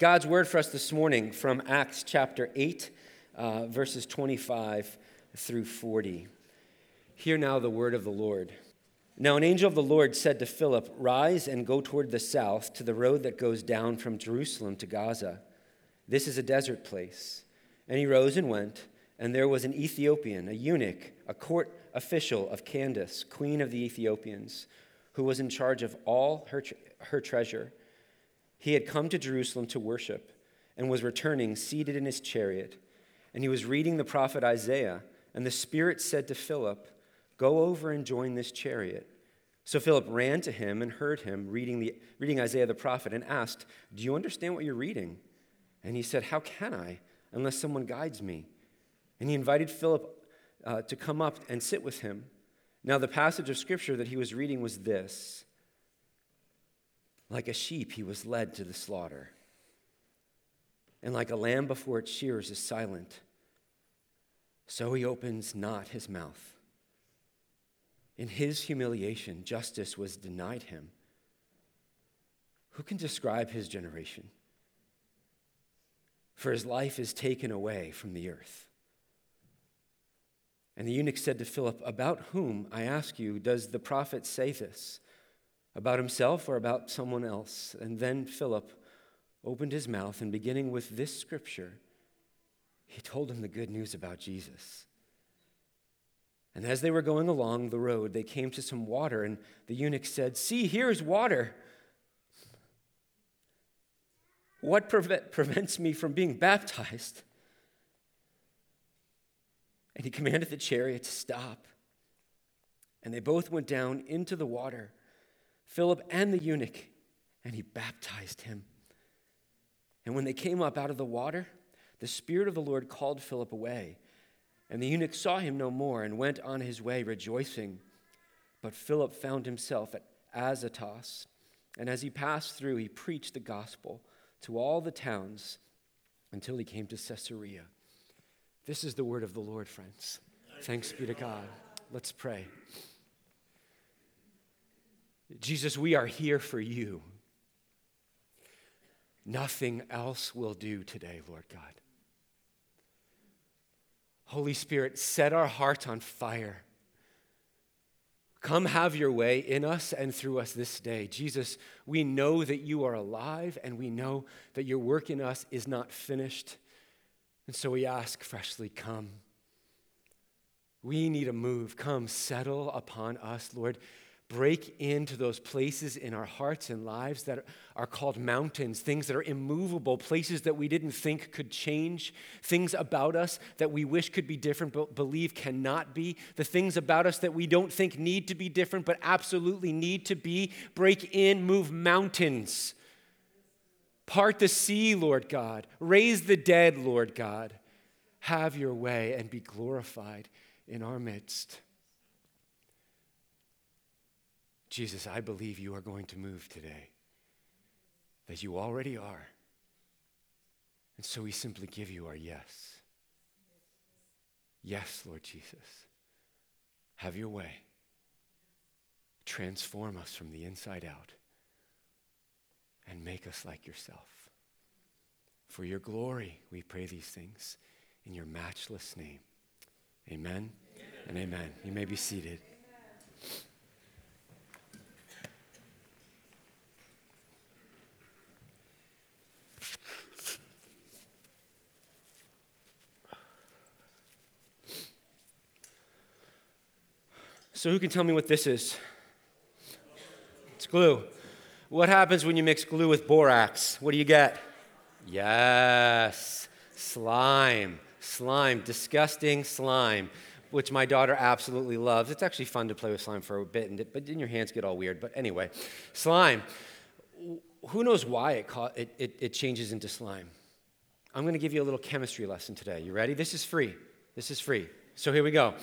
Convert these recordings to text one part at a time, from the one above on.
God's word for us this morning from Acts chapter 8, uh, verses 25 through 40. Hear now the word of the Lord. Now, an angel of the Lord said to Philip, Rise and go toward the south to the road that goes down from Jerusalem to Gaza. This is a desert place. And he rose and went, and there was an Ethiopian, a eunuch, a court official of Candace, queen of the Ethiopians, who was in charge of all her, her treasure. He had come to Jerusalem to worship and was returning seated in his chariot. And he was reading the prophet Isaiah, and the Spirit said to Philip, Go over and join this chariot. So Philip ran to him and heard him reading, the, reading Isaiah the prophet and asked, Do you understand what you're reading? And he said, How can I, unless someone guides me? And he invited Philip uh, to come up and sit with him. Now, the passage of scripture that he was reading was this Like a sheep, he was led to the slaughter, and like a lamb before its shears is silent, so he opens not his mouth. In his humiliation, justice was denied him. Who can describe his generation? For his life is taken away from the earth. And the eunuch said to Philip, About whom, I ask you, does the prophet say this? About himself or about someone else? And then Philip opened his mouth, and beginning with this scripture, he told him the good news about Jesus. And as they were going along the road, they came to some water, and the eunuch said, See, here is water. What prevents me from being baptized? And he commanded the chariot to stop. And they both went down into the water, Philip and the eunuch, and he baptized him. And when they came up out of the water, the Spirit of the Lord called Philip away. And the eunuch saw him no more and went on his way rejoicing. But Philip found himself at Azotus, and as he passed through, he preached the gospel to all the towns until he came to Caesarea. This is the word of the Lord, friends. Thanks be to God. Let's pray. Jesus, we are here for you. Nothing else will do today, Lord God. Holy Spirit, set our hearts on fire. Come have your way in us and through us this day. Jesus, we know that you are alive and we know that your work in us is not finished. And so we ask freshly, come. We need a move. Come, settle upon us, Lord break into those places in our hearts and lives that are called mountains, things that are immovable, places that we didn't think could change, things about us that we wish could be different but believe cannot be, the things about us that we don't think need to be different but absolutely need to be. Break in, move mountains. Part the sea, Lord God. Raise the dead, Lord God. Have your way and be glorified in our midst. Jesus, I believe you are going to move today, that you already are. And so we simply give you our yes. Yes, Lord Jesus. Have your way. Transform us from the inside out and make us like yourself. For your glory, we pray these things in your matchless name. Amen, amen. and amen. You may be seated. So, who can tell me what this is? It's glue. What happens when you mix glue with borax? What do you get? Yes, slime. Slime, disgusting slime, which my daughter absolutely loves. It's actually fun to play with slime for a bit, but then your hands get all weird. But anyway, slime. Who knows why it, it, it, it changes into slime? I'm going to give you a little chemistry lesson today. You ready? This is free. This is free. So here we go.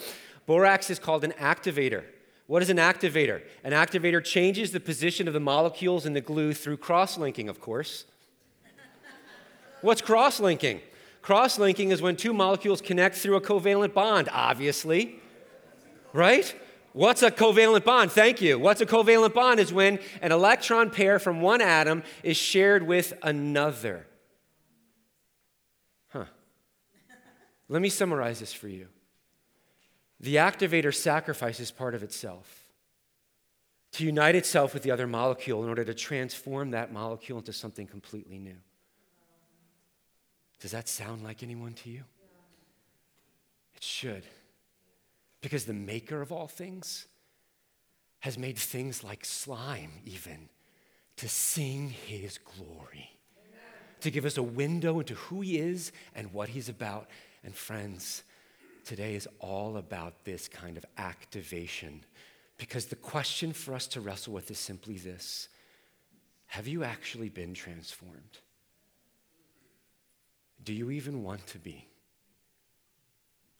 Borax is called an activator. What is an activator? An activator changes the position of the molecules in the glue through cross linking, of course. What's cross linking? Cross linking is when two molecules connect through a covalent bond, obviously. Right? What's a covalent bond? Thank you. What's a covalent bond is when an electron pair from one atom is shared with another. Huh. Let me summarize this for you. The activator sacrifices part of itself to unite itself with the other molecule in order to transform that molecule into something completely new. Does that sound like anyone to you? It should. Because the maker of all things has made things like slime, even, to sing his glory, to give us a window into who he is and what he's about. And friends, today is all about this kind of activation. Because the question for us to wrestle with is simply this Have you actually been transformed? Do you even want to be?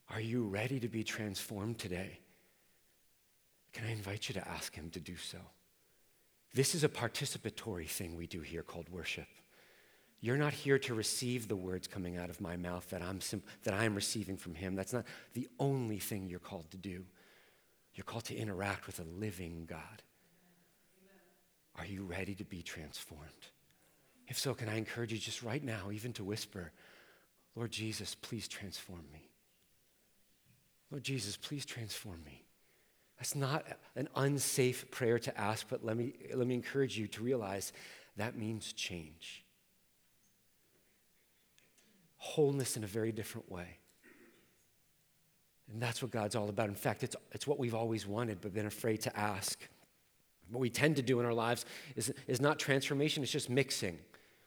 Are you ready to be transformed today? Can I invite you to ask Him to do so? This is a participatory thing we do here called worship. You're not here to receive the words coming out of my mouth that I'm, sim- that I'm receiving from Him. That's not the only thing you're called to do. You're called to interact with a living God. Are you ready to be transformed? If so, can I encourage you just right now, even to whisper, Lord Jesus, please transform me. Lord Jesus, please transform me. That's not an unsafe prayer to ask, but let me, let me encourage you to realize that means change. Wholeness in a very different way. And that's what God's all about. In fact, it's, it's what we've always wanted, but been afraid to ask. What we tend to do in our lives is, is not transformation, it's just mixing.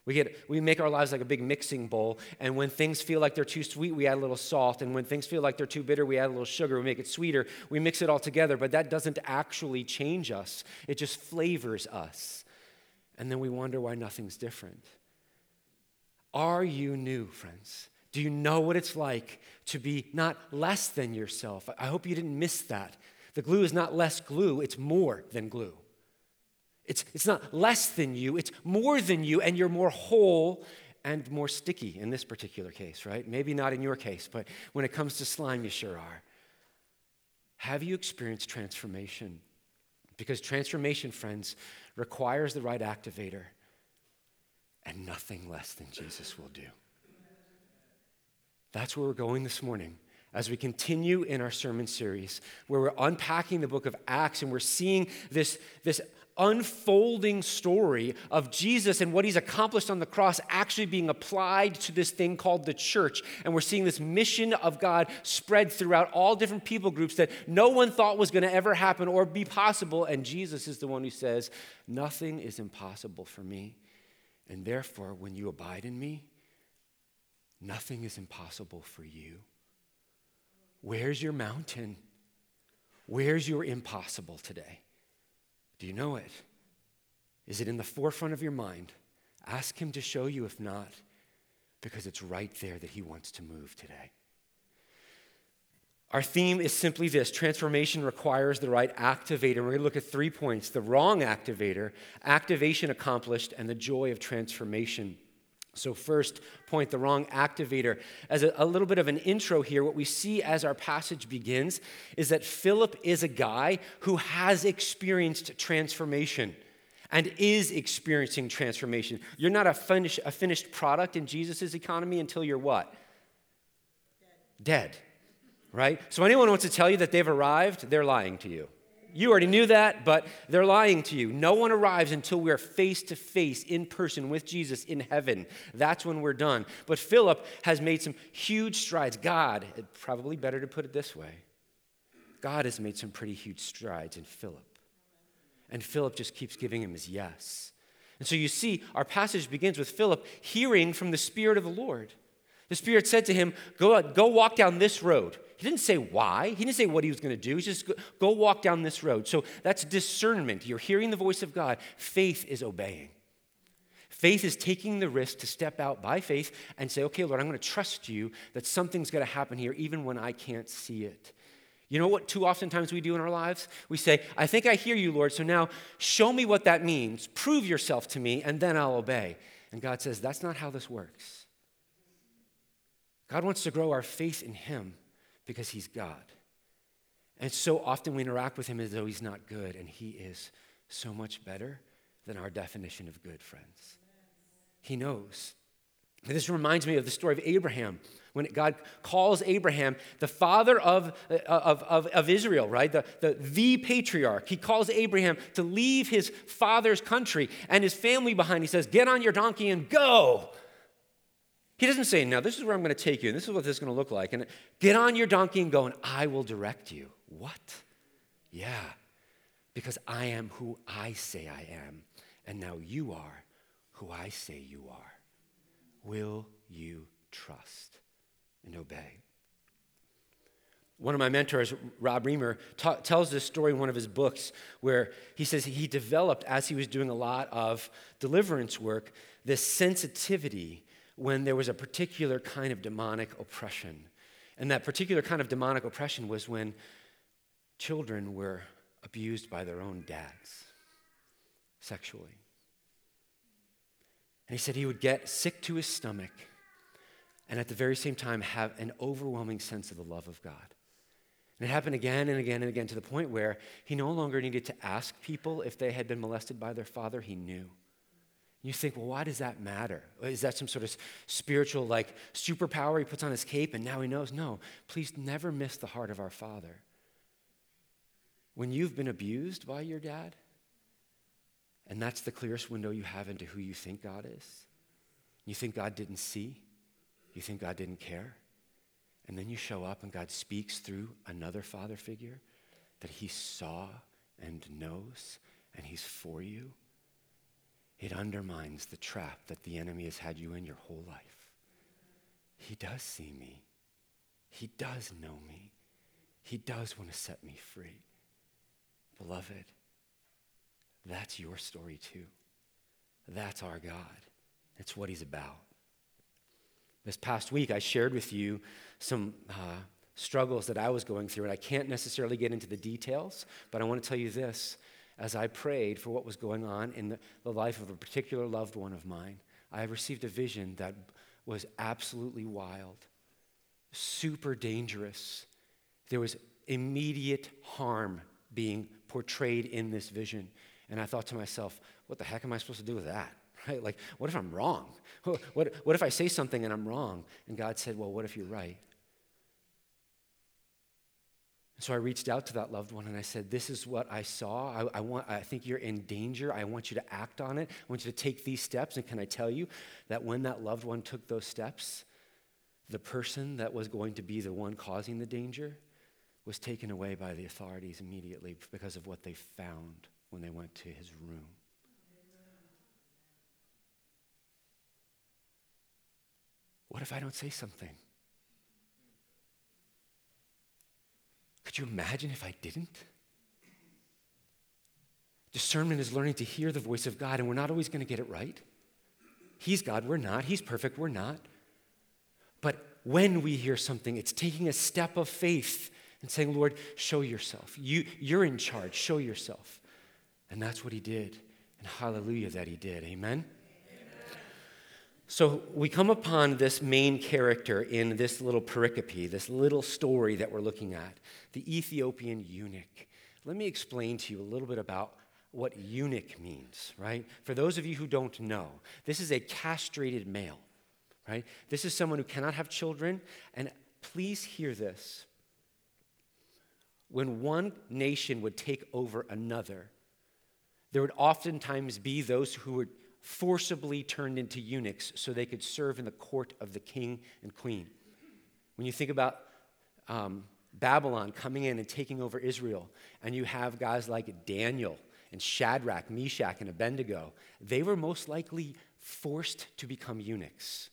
We, get, we make our lives like a big mixing bowl, and when things feel like they're too sweet, we add a little salt. And when things feel like they're too bitter, we add a little sugar. We make it sweeter. We mix it all together, but that doesn't actually change us, it just flavors us. And then we wonder why nothing's different. Are you new, friends? Do you know what it's like to be not less than yourself? I hope you didn't miss that. The glue is not less glue, it's more than glue. It's, it's not less than you, it's more than you, and you're more whole and more sticky in this particular case, right? Maybe not in your case, but when it comes to slime, you sure are. Have you experienced transformation? Because transformation, friends, requires the right activator, and nothing less than Jesus will do. That's where we're going this morning as we continue in our sermon series, where we're unpacking the book of Acts and we're seeing this, this unfolding story of Jesus and what he's accomplished on the cross actually being applied to this thing called the church. And we're seeing this mission of God spread throughout all different people groups that no one thought was going to ever happen or be possible. And Jesus is the one who says, Nothing is impossible for me. And therefore, when you abide in me, nothing is impossible for you. Where's your mountain? Where's your impossible today? Do you know it? Is it in the forefront of your mind? Ask Him to show you, if not, because it's right there that He wants to move today. Our theme is simply this transformation requires the right activator. We're going to look at three points the wrong activator, activation accomplished, and the joy of transformation. So, first point, the wrong activator. As a, a, little bit of an intro here, what we see as our passage begins is that Philip is a guy who has experienced transformation and is experiencing transformation. You're not a, finish, a finished product in Jesus' economy until you're what? Dead. Dead. Right? So, anyone wants to tell you that they've arrived, they're lying to you. You already knew that, but they're lying to you. No one arrives until we are face to face in person with Jesus in heaven. That's when we're done. But Philip has made some huge strides. God, probably better to put it this way God has made some pretty huge strides in Philip. And Philip just keeps giving him his yes. And so you see, our passage begins with Philip hearing from the Spirit of the Lord. The Spirit said to him, Go, go walk down this road. He didn't say why. He didn't say what he was going to do. He just go, walk down this road. So that's discernment. You're hearing the voice of God. Faith is obeying. Faith is taking the risk to step out by faith and say, okay, Lord, I'm going to trust you that something's going to happen here even when I can't see it. You know what, too oftentimes we do in our lives? We say, I think I hear you, Lord, so now show me what that means. Prove yourself to me, and then I'll obey. And God says, that's not how this works. God wants to grow our faith in Him because he's God. And so often we interact with him as though he's not good, and he is so much better than our definition of good, friends. He knows. And this reminds me of the story of Abraham. When God calls Abraham the father of, uh, of, of, of Israel, right? The, the, the patriarch. He calls Abraham to leave his father's country and his family behind. He says, Get on your donkey and go. He doesn't say, Now, this is where I'm going to take you, and this is what this is going to look like. And get on your donkey and go, and I will direct you. What? Yeah, because I am who I say I am, and now you are who I say you are. Will you trust and obey? One of my mentors, Rob Reimer, ta- tells this story in one of his books where he says he developed, as he was doing a lot of deliverance work, this sensitivity when there was a particular kind of demonic oppression. And that particular kind of demonic oppression was when children were abused by their own dads sexually. And he said he would get sick to his stomach and at the very same time have an overwhelming sense of the love of God. And it happened again and again and again to the point where he no longer needed to ask people if they had been molested by their father, he knew. You think, well, why does that matter? Is that some sort of spiritual, like, superpower he puts on his cape and now he knows? No, please never miss the heart of our Father. When you've been abused by your dad, and that's the clearest window you have into who you think God is, you think God didn't see, you think God didn't care, and then you show up and God speaks through another father figure that he saw and knows and he's for you, it undermines the trap that the enemy has had you in your whole life. He does see me. He does know me. He does want to set me free. Beloved, that's your story too. That's our God. It's what He's about. This past week, I shared with you some uh, struggles that I was going through, and I can't necessarily get into the details, but I want to tell you this. As I prayed for what was going on in the, the life of a particular loved one of mine, I received a vision that was absolutely wild, super dangerous. There was immediate harm being portrayed in this vision. And I thought to myself, what the heck am I supposed to do with that? Right? Like, what if I'm wrong? What, what if I say something and I'm wrong? And God said, well, what if you're right? So I reached out to that loved one and I said, This is what I saw. I, I, want, I think you're in danger. I want you to act on it. I want you to take these steps. And can I tell you that when that loved one took those steps, the person that was going to be the one causing the danger was taken away by the authorities immediately because of what they found when they went to his room. What if I don't say something? Could you imagine if I didn't? Discernment is learning to hear the voice of God, and we're not always going to get it right. He's God, we're not. He's perfect, we're not. But when we hear something, it's taking a step of faith and saying, Lord, show yourself. You, you're in charge, show yourself. And that's what he did. And hallelujah that he did. Amen? So we come upon this main character in this little pericope, this little story that we're looking at, the Ethiopian eunuch. Let me explain to you a little bit about what eunuch means, right? For those of you who don't know, this is a castrated male, right? This is someone who cannot have children. And please hear this when one nation would take over another, there would oftentimes be those who were forcibly turned into eunuchs so they could serve in the court of the king and queen. When you think about um, Babylon coming in and taking over Israel, and you have guys like Daniel and Shadrach, Meshach, and Abednego, they were most likely forced to become eunuchs.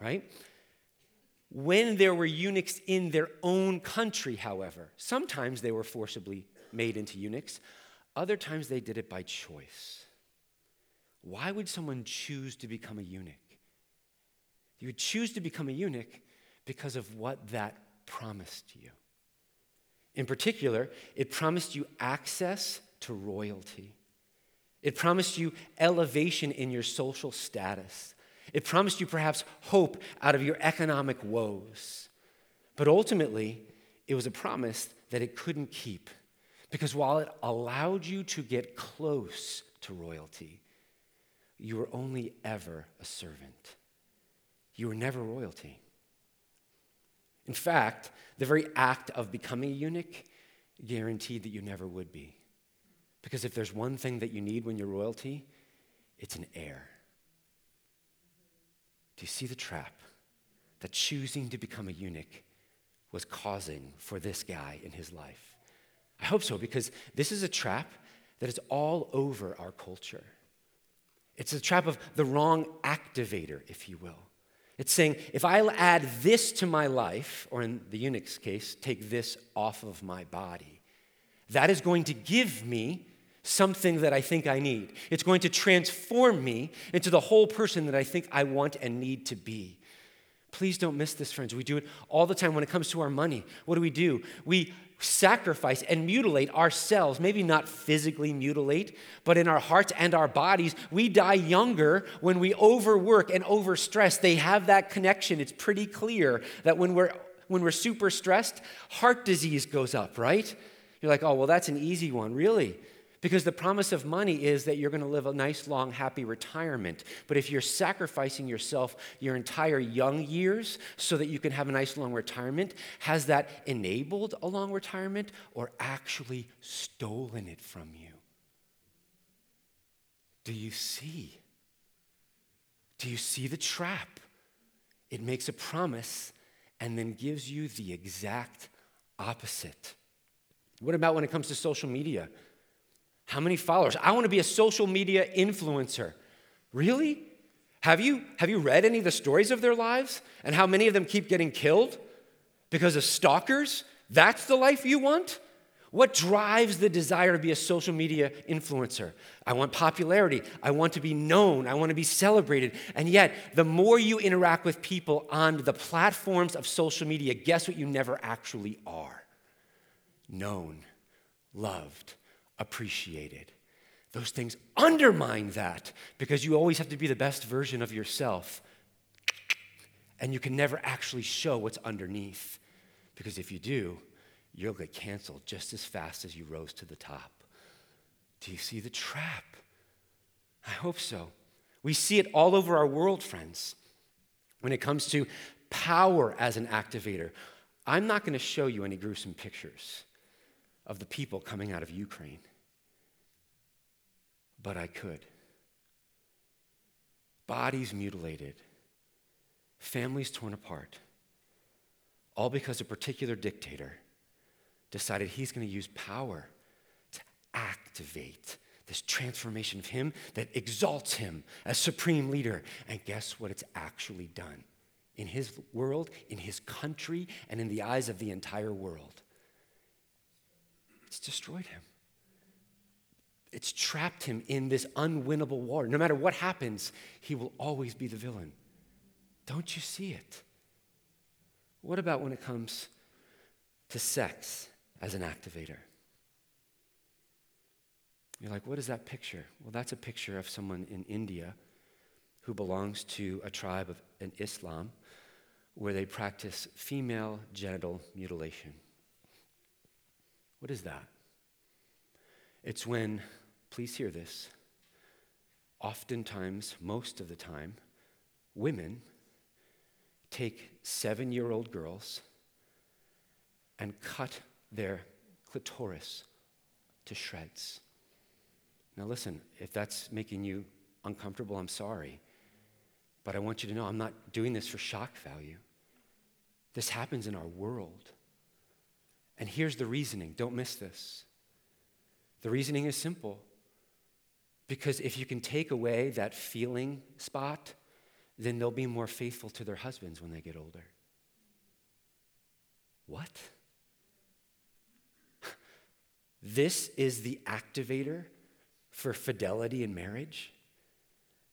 Right? When there were eunuchs in their own country, however, sometimes they were forcibly made into eunuchs, other times they did it by choice. Why would someone choose to become a eunuch? You would choose to become a eunuch because of what that promised you. In particular, it promised you access to royalty. It promised you elevation in your social status. It promised you perhaps hope out of your economic woes. But ultimately, it was a promise that it couldn't keep. Because while it allowed you to get close to royalty, you were only ever a servant. You were never royalty. In fact, the very act of becoming a eunuch guaranteed that you never would be. Because if there's one thing that you need when you're royalty, it's an heir. Do you see the trap that choosing to become a eunuch was causing for this guy in his life? I hope so, because this is a trap that is all over our culture. It's a trap of the wrong activator, if you will. It's saying, if I add this to my life, or in the eunuch's case, take this off of my body, that is going to give me something that I think I need. It's going to transform me into the whole person that I think I want and need to be. Please don't miss this, friends. We do it all the time when it comes to our money. What do we do? We sacrifice and mutilate ourselves, maybe not physically mutilate, but in our hearts and our bodies. We die younger when we overwork and overstress. They have that connection. It's pretty clear that when we're when we're super stressed, heart disease goes up, right? You're like, "Oh, well that's an easy one." Really? Because the promise of money is that you're going to live a nice, long, happy retirement. But if you're sacrificing yourself your entire young years so that you can have a nice, long retirement, has that enabled a long retirement or actually stolen it from you? Do you see? Do you see the trap? It makes a promise and then gives you the exact opposite. What about when it comes to social media? How many followers? I want to be a social media influencer. Really? Have you, have you read any of the stories of their lives and how many of them keep getting killed because of stalkers? That's the life you want? What drives the desire to be a social media influencer? I want popularity. I want to be known. I want to be celebrated. And yet, the more you interact with people on the platforms of social media, guess what you never actually are? Known, loved, appreciated. Those things undermine that because you always have to be the best version of yourself. And you can never actually show what's underneath. Because if you do, you'll get canceled just as fast as you rose to the top. Do you see the trap? I hope so. We see it all over our world, friends, when it comes to power as an activator. I'm not going to show you any gruesome pictures of the people coming out of Ukraine. But I could. Bodies mutilated, families torn apart, all because a particular dictator decided he's going to use power to activate this transformation of him that exalts him as supreme leader. And guess what? It's actually done in his world, in his country, and in the eyes of the entire world. It's destroyed him. It's trapped him in this unwinnable war. No matter what happens, he will always be the villain. Don't you see it? What about when it comes to sex as an activator? You're like, what is that picture? Well, that's a picture of someone in India who belongs to a tribe of an Islam where they practice female genital mutilation. What is that? It's when, please hear this, oftentimes, most of the time, women take seven year old girls and cut their clitoris to shreds. Now, listen, if that's making you uncomfortable, I'm sorry. But I want you to know I'm not doing this for shock value. This happens in our world. And here's the reasoning don't miss this. The reasoning is simple. Because if you can take away that feeling spot, then they'll be more faithful to their husbands when they get older. What? This is the activator for fidelity in marriage?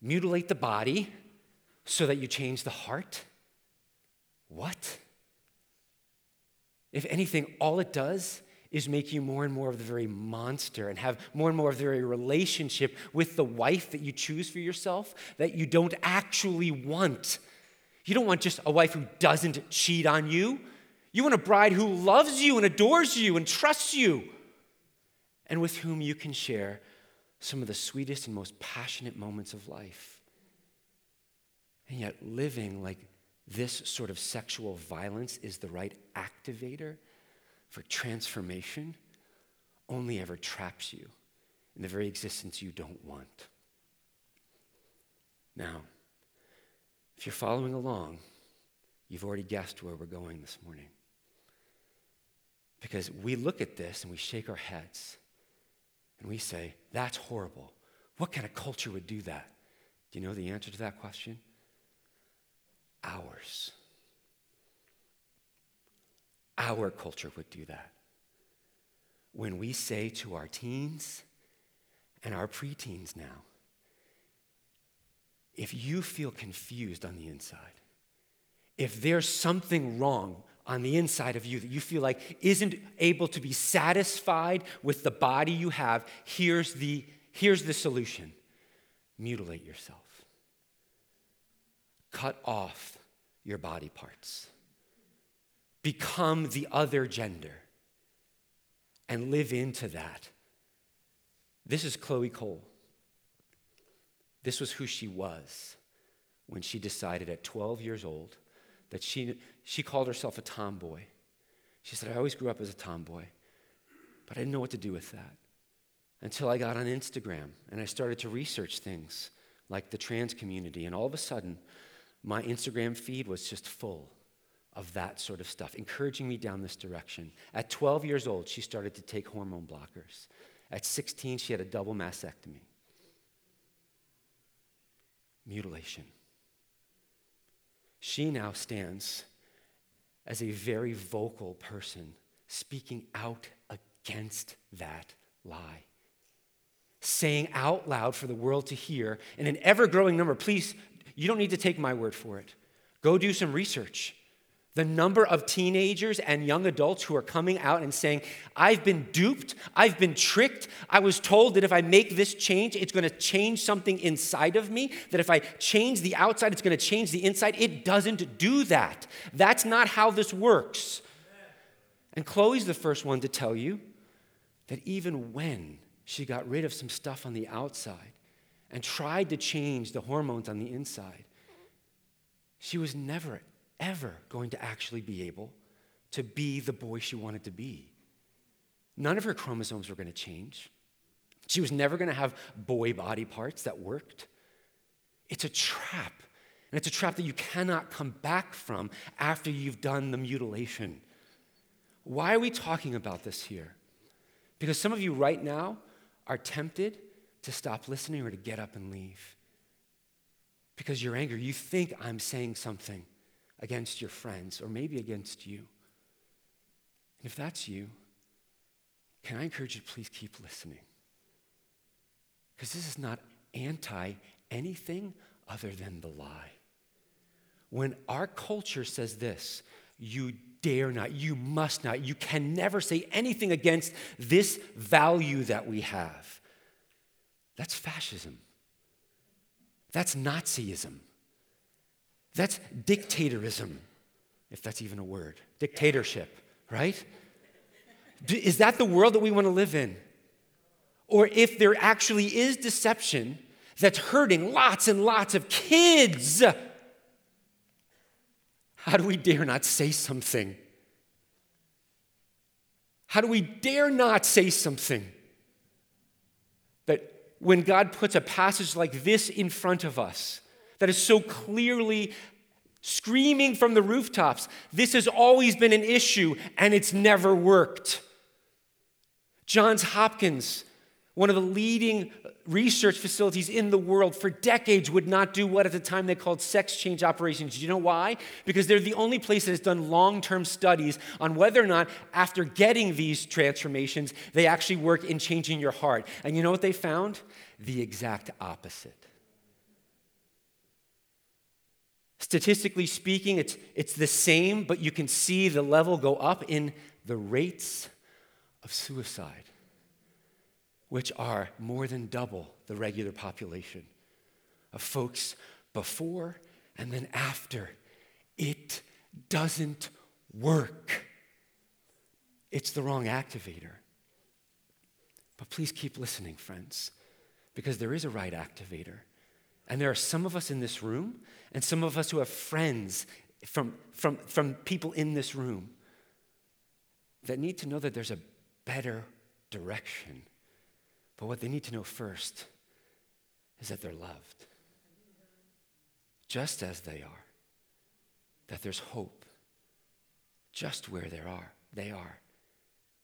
Mutilate the body so that you change the heart? What? If anything, all it does is make you more and more of the very monster and have more and more of the very relationship with the wife that you choose for yourself that you don't actually want. You don't want just a wife who doesn't cheat on you. You want a bride who loves you and adores you and trusts you and with whom you can share some of the sweetest and most passionate moments of life. And yet, living like this sort of sexual violence is the right activator for transformation only ever traps you in the very existence you don't want. Now, if you're following along, you've already guessed where we're going this morning. Because we look at this and we shake our heads and we say, that's horrible. What kind of culture would do that? Do you know the answer to that question? Ours. Our culture would do that. When we say to our teens and our preteens now, if you feel confused on the inside, if there's something wrong on the inside of you that you feel like isn't able to be satisfied with the body you have, here's the, here's the solution mutilate yourself. Cut off your body parts. Become the other gender and live into that. This is Chloe Cole. This was who she was when she decided at 12 years old that she, she called herself a tomboy. She said, I always grew up as a tomboy, but I didn't know what to do with that until I got on Instagram and I started to research things like the trans community. And all of a sudden, my Instagram feed was just full of that sort of stuff, encouraging me down this direction. At 12 years old, she started to take hormone blockers. At 16, she had a double mastectomy. Mutilation. She now stands as a very vocal person speaking out against that lie. Saying out loud for the world to hear in an ever growing number. Please, you don't need to take my word for it. Go do some research. The number of teenagers and young adults who are coming out and saying, I've been duped, I've been tricked. I was told that if I make this change, it's to change something inside of me, that if I change the outside, it's to change the inside. It doesn't do that. That's not how this works. And Chloe's the first one to tell you that even when she got rid of some stuff on the outside and tried to change the hormones on the inside, she was never ever going to actually be able to be the boy she wanted to be. None of her chromosomes were going to change. She was never going to have boy body parts that worked. It's a trap. And it's a trap that you cannot come back from after you've done the mutilation. Why are we talking about this here? Because some of you right now are tempted to stop listening or to get up and leave. Because you're angry. You think I'm saying something against your friends or maybe against you. And if that's you, can I encourage you to please keep listening? Because this is not anti anything other than the lie. When our culture says this, you dare not, you must not, you can never say anything against this value that we have. That's fascism. That's Nazism. That's dictatorism, if that's even a word. Dictatorship, right? Is that the world that we want to live in? Or if there actually is deception that's hurting lots and lots of kids, how do we dare not say something? How do we dare not say something? When God puts a passage like this in front of us, that is so clearly screaming from the rooftops. This has always been an issue and it's never worked. Johns Hopkins, one of the leading research facilities in the world for decades would not do what at the time they called sex change operations. Do you know why? Because they're the only place that has done long term studies on whether or not, after getting these transformations, they actually work in changing your heart. And you know what they found? The exact opposite. Statistically speaking, it's, it's the same, but you can see the level go up in the rates of suicide, which are more than double the regular population of folks before and then after. It doesn't work. It's the wrong activator. But please keep listening, friends, because there is a right activator. And there are some of us in this room and some of us who have friends from, from, from people in this room that need to know that there's a better direction. But what they need to know first is that they're loved, just as they are, that there's hope just where they are. They are.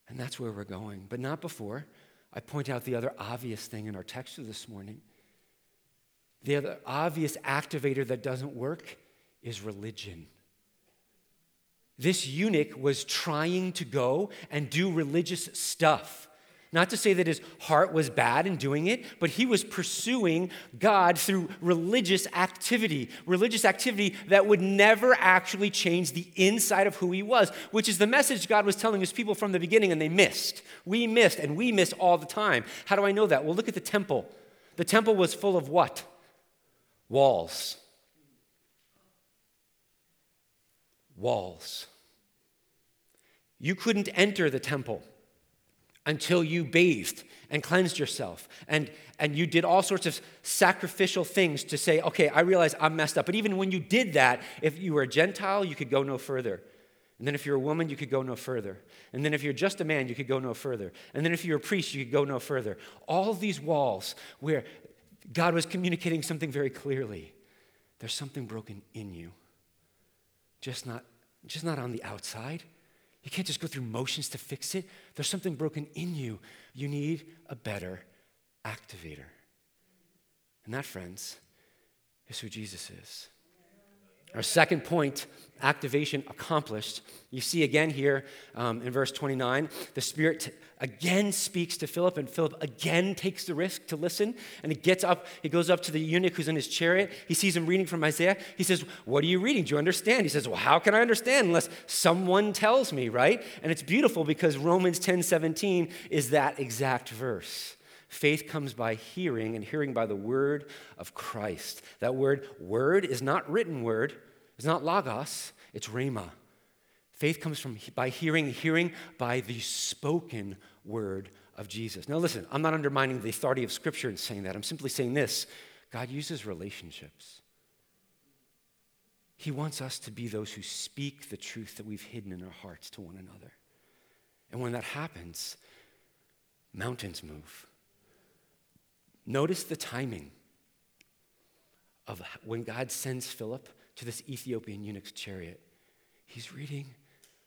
And that's where we're going, but not before. I point out the other obvious thing in our text this morning. The other obvious activator that doesn't work is religion. This eunuch was trying to go and do religious stuff. Not to say that his heart was bad in doing it, but he was pursuing God through religious activity, religious activity that would never actually change the inside of who he was, which is the message God was telling his people from the beginning, and they missed. We missed, and we miss all the time. How do I know that? Well, look at the temple. The temple was full of what? Walls. Walls. You couldn't enter the temple until you bathed and cleansed yourself and, and you did all sorts of sacrificial things to say, okay, I realize I'm messed up. But even when you did that, if you were a Gentile, you could go no further. And then if you're a woman, you could go no further. And then if you're just a man, you could go no further. And then if you're a priest, you could go no further. All these walls where God was communicating something very clearly. There's something broken in you. Just not, just not on the outside. You can't just go through motions to fix it. There's something broken in you. You need a better activator. And that, friends, is who Jesus is. Our second point activation accomplished. You see again here um, in verse 29, the Spirit again speaks to Philip, and Philip again takes the risk to listen. And he gets up, he goes up to the eunuch who's in his chariot. He sees him reading from Isaiah. He says, What are you reading? Do you understand? He says, Well, how can I understand unless someone tells me, right? And it's beautiful because Romans 10 17 is that exact verse. Faith comes by hearing, and hearing by the word of Christ. That word, word, is not written word, it's not logos, it's rhema. Faith comes from by hearing, hearing by the spoken word of Jesus. Now, listen, I'm not undermining the authority of Scripture in saying that. I'm simply saying this God uses relationships. He wants us to be those who speak the truth that we've hidden in our hearts to one another. And when that happens, mountains move. Notice the timing of when God sends Philip to this Ethiopian eunuch's chariot. He's reading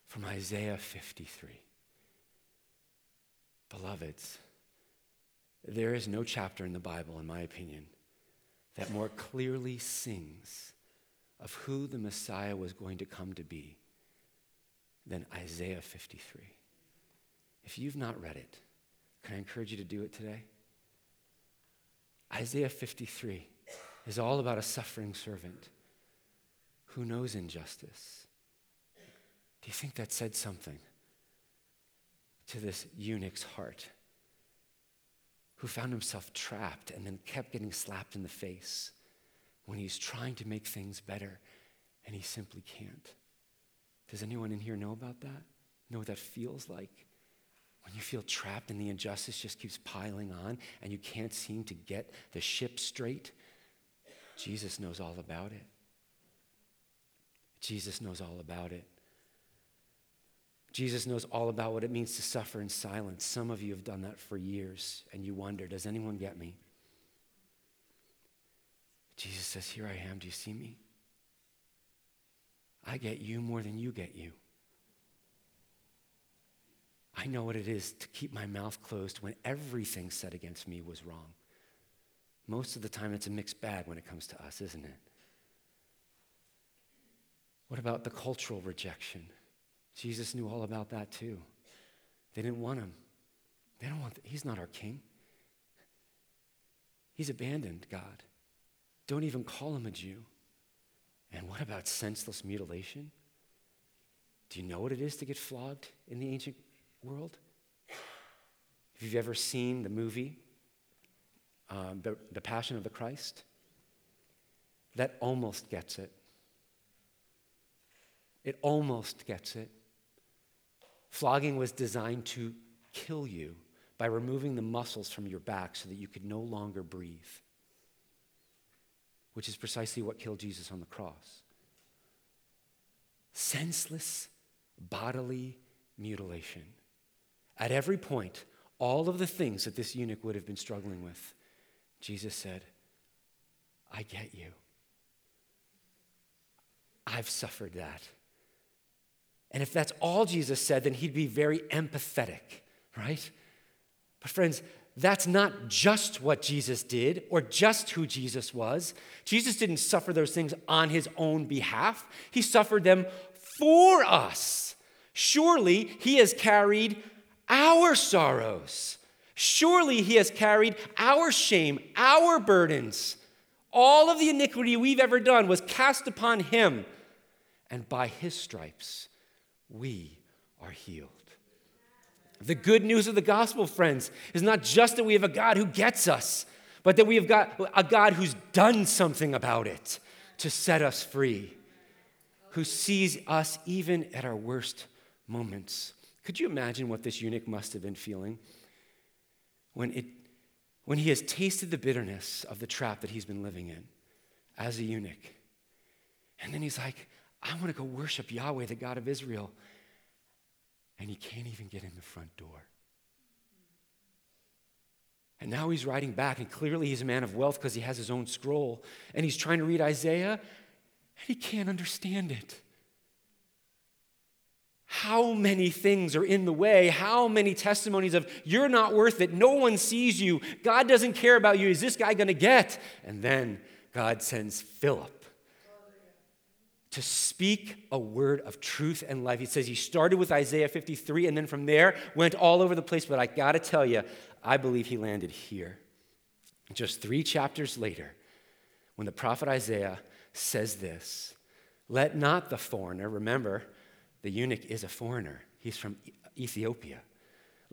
from Isaiah 53. Beloveds, there is no chapter in the Bible, in my opinion, that more clearly sings of who the Messiah was going to come to be than Isaiah 53. If you've not read it, can I encourage you to do it today? Isaiah 53 is all about a suffering servant who knows injustice. Do you think that said something to this eunuch's heart who found himself trapped and then kept getting slapped in the face when he's trying to make things better and he simply can't? Does anyone in here know about that? Know what that feels like? When you feel trapped and the injustice just keeps piling on and you can't seem to get the ship straight, Jesus knows all about it. Jesus knows all about it. Jesus knows all about what it means to suffer in silence. Some of you have done that for years, and you wonder, does anyone get me? Jesus says, Here I am. Do you see me? I get you more than you get you. I know what it is to keep my mouth closed when everything said against me was wrong. Most of the time, it's a mixed bag when it comes to us, isn't it? What about the cultural rejection? Jesus knew all about that too. They didn't want him. They don't want, the, he's not our king. He's abandoned God. Don't even call him a Jew. And what about senseless mutilation? Do you know what it is to get flogged in the ancient world? If you've ever seen the movie, um, the, the Passion of the Christ, that almost gets it. It almost gets it. Flogging was designed to kill you by removing the muscles from your back so that you could no longer breathe, which is precisely what killed Jesus on the cross. senseless bodily mutilation. At every point, all of the things that this eunuch would have been struggling with, Jesus said, I get you. I've suffered that. And if that's all Jesus said, then he'd be very empathetic, right? But, friends, that's not just what Jesus did or just who Jesus was. Jesus didn't suffer those things on his own behalf, he suffered them for us. Surely he has carried our sorrows. Surely he has carried our shame, our burdens. All of the iniquity we've ever done was cast upon him. And by his stripes, we are healed. The good news of the gospel, friends, is not just that we have a God who gets us, but that we have got a God who's done something about it to set us free, who sees us even at our worst moments. Could you imagine what this eunuch must have been feeling when, it, when he has tasted the bitterness of the trap that he's been living in as a eunuch? And then he's like, I want to go worship Yahweh, the God of Israel. And he can't even get in the front door. And now he's riding back, and clearly he's a man of wealth because he has his own scroll. And he's trying to read Isaiah, and he can't understand it. How many things are in the way? How many testimonies of you're not worth it, no one sees you, God doesn't care about you, is this guy gonna get? And then God sends Philip to speak a word of truth and life. He says he started with Isaiah 53 and then from there went all over the place. But I got to tell you, I believe he landed here. Just three chapters later, when the prophet Isaiah says this Let not the foreigner, remember, the eunuch is a foreigner, he's from Ethiopia.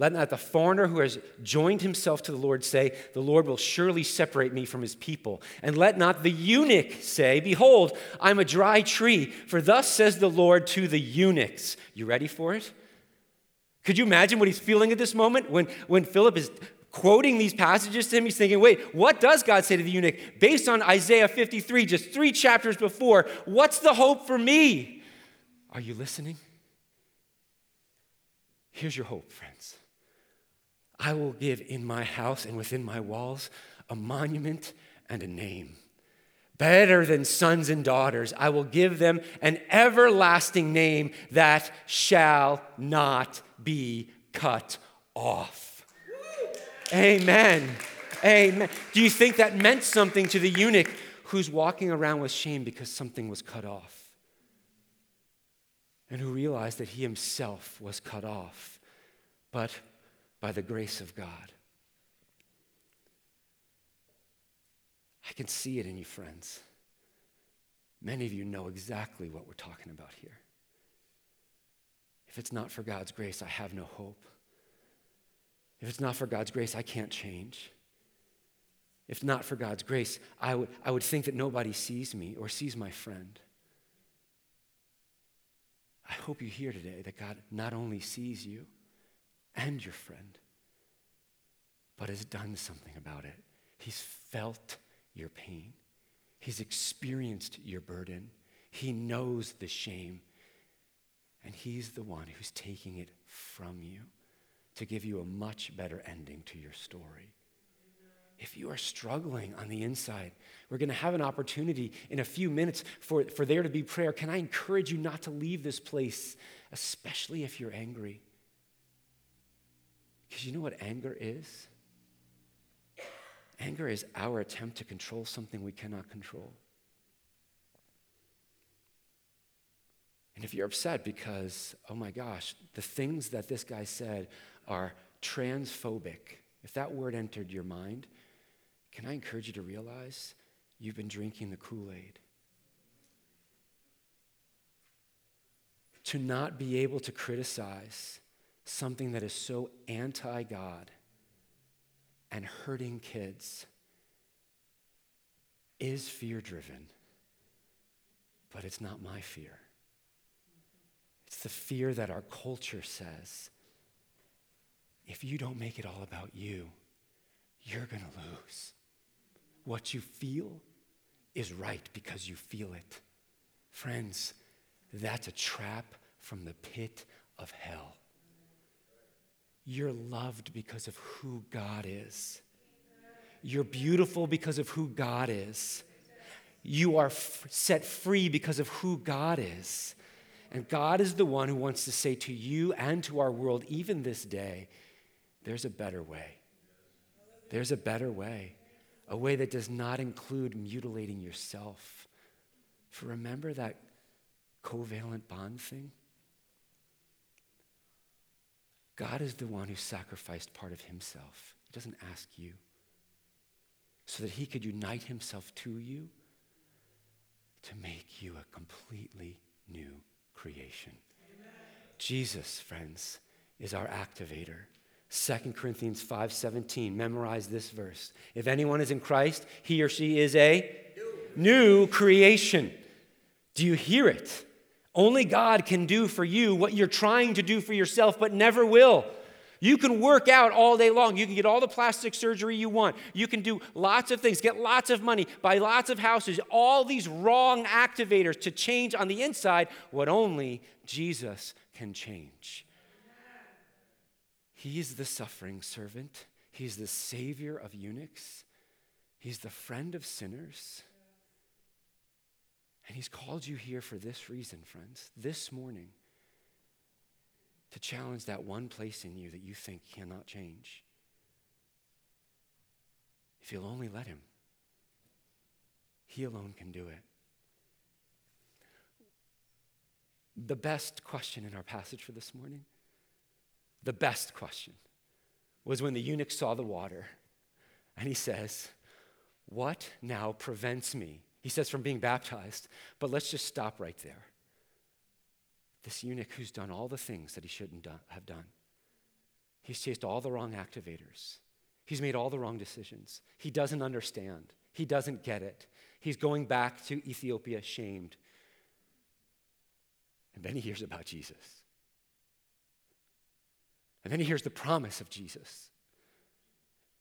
Let not the foreigner who has joined himself to the Lord say, The Lord will surely separate me from his people. And let not the eunuch say, Behold, I'm a dry tree. For thus says the Lord to the eunuchs. You ready for it? Could you imagine what he's feeling at this moment when, when Philip is quoting these passages to him? He's thinking, Wait, what does God say to the eunuch based on Isaiah 53, just three chapters before? What's the hope for me? Are you listening? Here's your hope, friends. I will give in my house and within my walls a monument and a name. Better than sons and daughters, I will give them an everlasting name that shall not be cut off. Amen. Amen. Do you think that meant something to the eunuch who's walking around with shame because something was cut off? And who realized that he himself was cut off, but by the grace of God. I can see it in you, friends. Many of you know exactly what we're talking about here. If it's not for God's grace, I have no hope. If it's not for God's grace, I can't change. If not for God's grace, I would, I would think that nobody sees me or sees my friend. I hope you hear today that God not only sees you, and your friend, but has done something about it. He's felt your pain, He's experienced your burden, He knows the shame, and He's the one who's taking it from you to give you a much better ending to your story. If you are struggling on the inside, we're going to have an opportunity in a few minutes for, for there to be prayer. Can I encourage you not to leave this place, especially if you're angry? Because you know what anger is? Anger is our attempt to control something we cannot control. And if you're upset because, oh my gosh, the things that this guy said are transphobic, if that word entered your mind, can I encourage you to realize you've been drinking the Kool Aid? To not be able to criticize something that is so anti God and hurting kids is fear driven, but it's not my fear. It's the fear that our culture says if you don't make it all about you, you're going to lose. What you feel is right because you feel it. Friends, That's a trap from the pit of hell. You're loved because of who God is. You're beautiful because of who God is. You are f- set free because of who God is. And God is the one who wants to say to you and to our world, even this day, there's a better way. There's a better way, a way that does not include mutilating yourself. For remember that covalent bond thing? God is the one who sacrificed part of himself. He doesn't ask you. So that he could unite himself to you to make you a completely new creation. Amen. Jesus, friends, is our activator. 2 Corinthians 5:17. Memorize this verse. If anyone is in Christ, he or she is a new, new creation. Do you hear it? Only God can do for you what you're trying to do for yourself but never will. You can work out all day long. You can get all the plastic surgery you want. You can do lots of things, get lots of money, buy lots of houses, all these wrong activators to change on the inside what only Jesus can change. He is the suffering servant, He's the savior of eunuchs, He's the friend of sinners. And He's called you here for this reason, friends, this morning to challenge that one place in you that you think cannot change. If you'll only let Him, He alone can do it. The best question in our passage for this morning, the best question, was when the eunuch saw the water and he says, What now prevents me? He says, from being baptized. But let's just stop right there this eunuch who's done all the things that he shouldn't have done. He's chased all the wrong activators. He's made all the wrong decisions. He doesn't understand. He doesn't get it. He's going back to Ethiopia shamed. And then he hears about Jesus. And then he hears the promise of Jesus.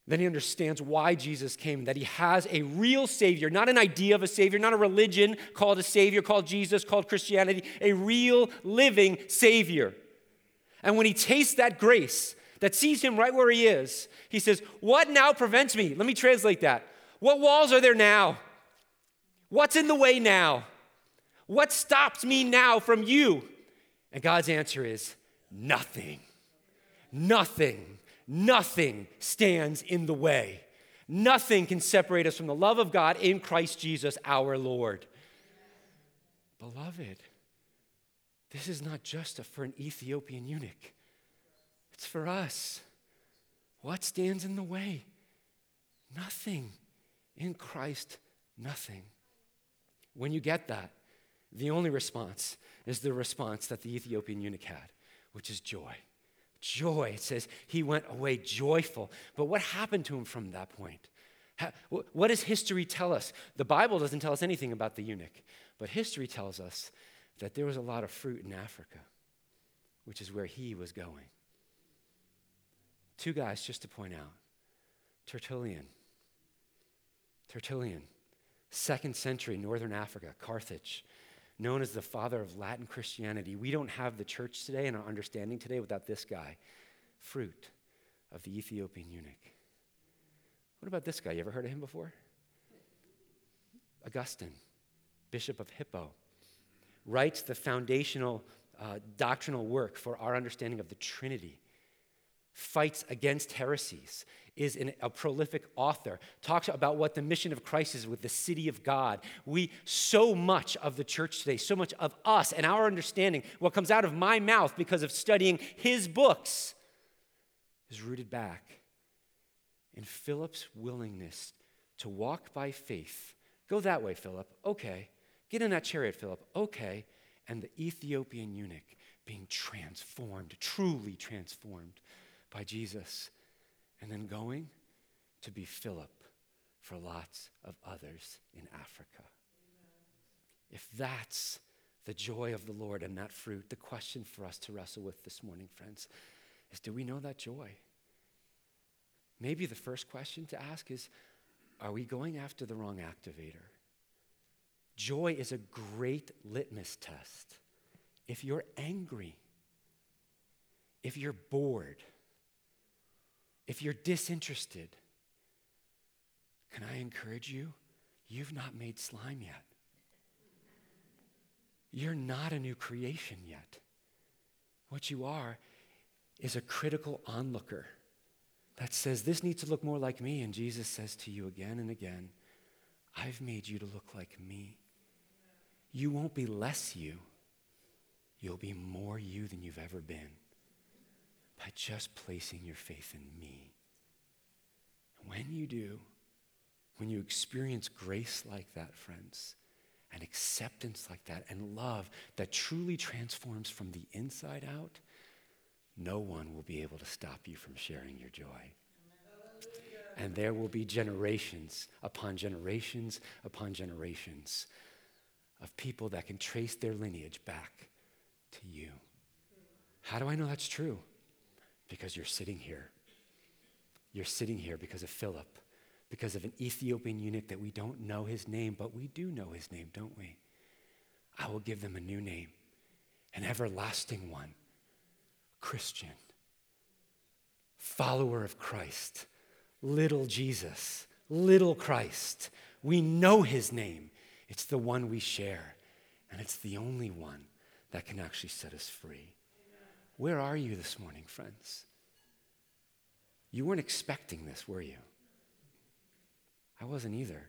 Then he understands why Jesus came, that he has a real Savior, not an idea of a Savior, not a religion called a Savior, called Jesus, called Christianity, a real living Savior. And when he tastes that grace that sees him right where he is, he says, What now prevents me? Let me translate that. What walls are there now? What's in the way now? What stops me now from you? And God's answer is nothing. Nothing. Nothing stands in the way. Nothing can separate us from the love of God in Christ Jesus our Lord. Beloved, this is not just for an Ethiopian eunuch, it's for us. What stands in the way? Nothing. In Christ, nothing. When you get that, the only response is the response that the Ethiopian eunuch had, which is joy. Joy. It says he went away joyful. But what happened to him from that point? What does history tell us? The Bible doesn't tell us anything about the eunuch, but history tells us that there was a lot of fruit in Africa, which is where he was going. Two guys just to point out Tertullian. Tertullian, second century, northern Africa, Carthage known as the father of Latin Christianity. We don't have the church today and our understanding today without this guy, fruit of the Ethiopian eunuch. What about this guy? You ever heard of him before? Augustine, Bishop of Hippo, writes the foundational uh, doctrinal work for our understanding of the Trinity fights against heresies, is an, a prolific author, talks about what the mission of Christ is with the city of God. We, so much of the church today, so much of us and our understanding, what comes out of my mouth because of studying his books, is rooted back in Philip's willingness to walk by faith. Go that way, Philip. Okay. Get in that chariot, Philip. Okay. And the Ethiopian eunuch being transformed, truly transformed by Jesus, and then going to be Philip for lots of others in Africa. If that's the joy of the Lord and that fruit, the question for us to wrestle with this morning, friends, is do we know that joy? Maybe the first question to ask is are we going after the wrong activator? Joy is a great litmus test if you're angry, if you're bored, if you're disinterested, can I encourage you? You've not made slime yet. You're not a new creation yet. What you are is a critical onlooker that says, This needs to look more like me. And Jesus says to you again and again, I've made you to look like me. You won't be less you, you'll be more you than you've ever been by just placing your faith in me. When you do, when you experience grace like that, friends, and acceptance like that, and love that truly transforms from the inside out, no one will be able to stop you from sharing your joy. And there will be generations upon generations upon generations of people that can trace their lineage back to you. How do I know that's true? Because you're sitting here. You're sitting here because of Philip, because of an Ethiopian eunuch that we don't know his name, but we do know his name, don't we? I will give them a new name, an everlasting one Christian, follower of Christ, little Jesus, little Christ. We know his name. It's the one we share, and it's the only one that can actually set us free. Where are you this morning, friends? You weren't expecting this, were you? I wasn't either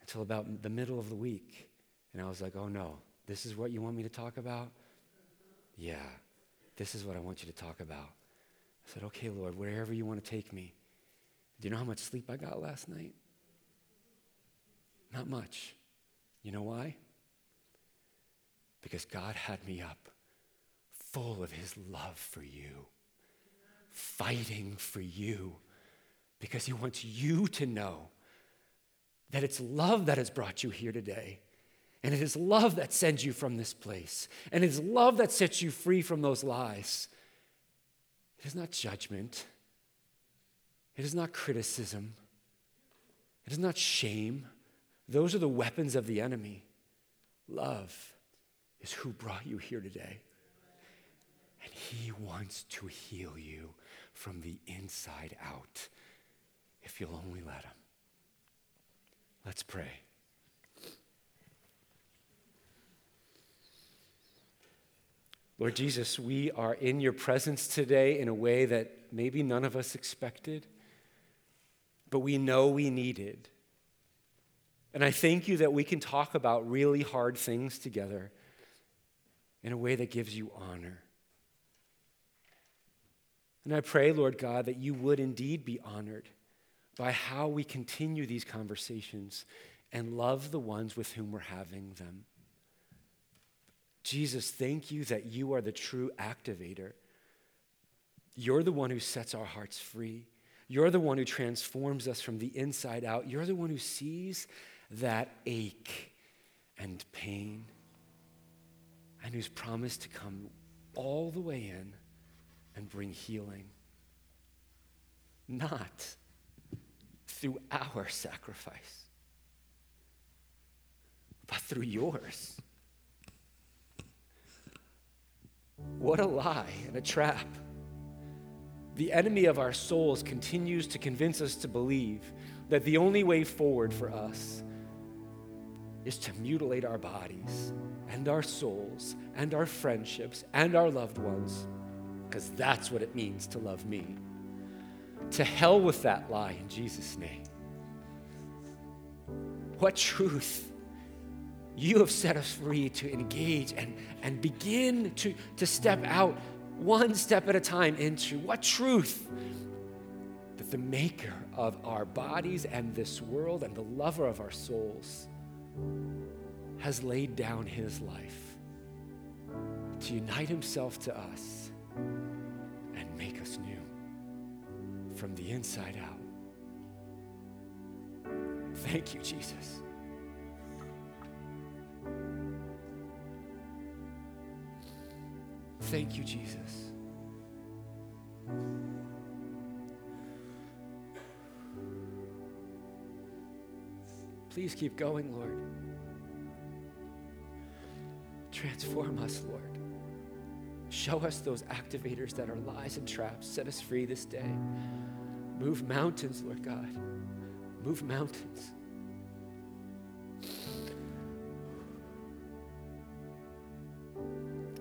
until about the middle of the week. And I was like, oh no, this is what you want me to talk about? Yeah, this is what I want you to talk about. I said, okay, Lord, wherever you want to take me. Do you know how much sleep I got last night? Not much. You know why? Because God had me up full of his love for you, fighting for you, because he wants you to know that it's love that has brought you here today. And it is love that sends you from this place. And it is love that sets you free from those lies. It is not judgment. It is not criticism. It is not shame. Those are the weapons of the enemy. Love is who brought you here today. He wants to heal you from the inside out if you'll only let him. Let's pray. Lord Jesus, we are in your presence today in a way that maybe none of us expected, but we know we needed. And I thank you that we can talk about really hard things together in a way that gives you honor. And I pray, Lord God, that you would indeed be honored by how we continue these conversations and love the ones with whom we're having them. Jesus, thank you that you are the true activator. You're the one who sets our hearts free. You're the one who transforms us from the inside out. You're the one who sees that ache and pain and who's promised to come all the way in and bring healing. Not through our sacrifice, but through yours. What a lie and a trap. The enemy of our souls continues to convince us to believe that the only way forward for us is to mutilate our bodies and our souls and our friendships and our loved ones, because that's what it means to love me. To hell with that lie in Jesus' name. What truth you have set us free to engage and, and begin to, to step out one step at a time into what truth that the maker of our bodies and this world and the lover of our souls has laid down his life to unite himself to us from the inside out. Thank you, Jesus. Thank you, Jesus. Please keep going, Lord. Transform us, Lord. Show us those activators that are lies and traps. Set us free this day. Move mountains, Lord God. Move mountains.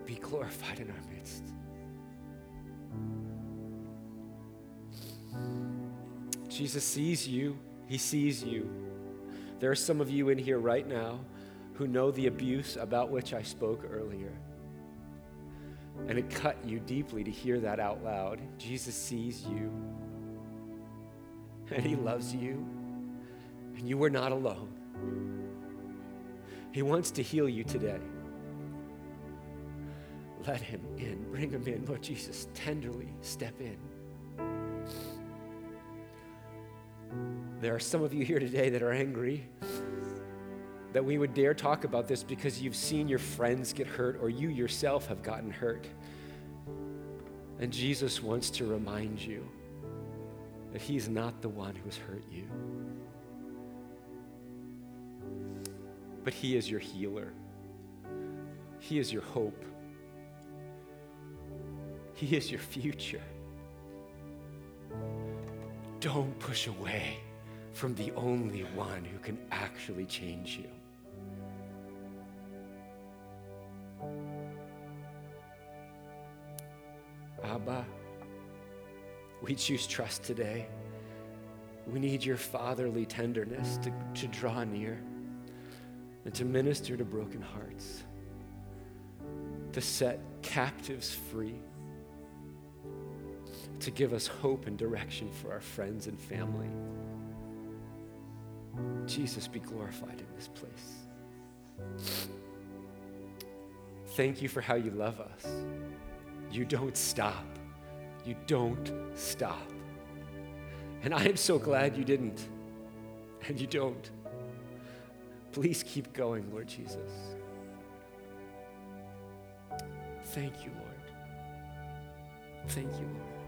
Be glorified in our midst. Jesus sees you, He sees you. There are some of you in here right now who know the abuse about which I spoke earlier. And it cut you deeply to hear that out loud. Jesus sees you, and He loves you, and you are not alone. He wants to heal you today. Let Him in. Bring Him in. Lord Jesus, tenderly step in. There are some of you here today that are angry that we would dare talk about this because you've seen your friends get hurt or you yourself have gotten hurt. And Jesus wants to remind you that He's not the one who's hurt you, but He is your healer, He is your hope, He is your future. Don't push away from the only one who can actually change you. Abba, we choose trust today. We need your fatherly tenderness to, to draw near and to minister to broken hearts, to set captives free, to give us hope and direction for our friends and family. Jesus, be glorified in this place. Thank you for how you love us. You don't stop. You don't stop. And I am so glad you didn't. And you don't. Please keep going, Lord Jesus. Thank you, Lord. Thank you, Lord.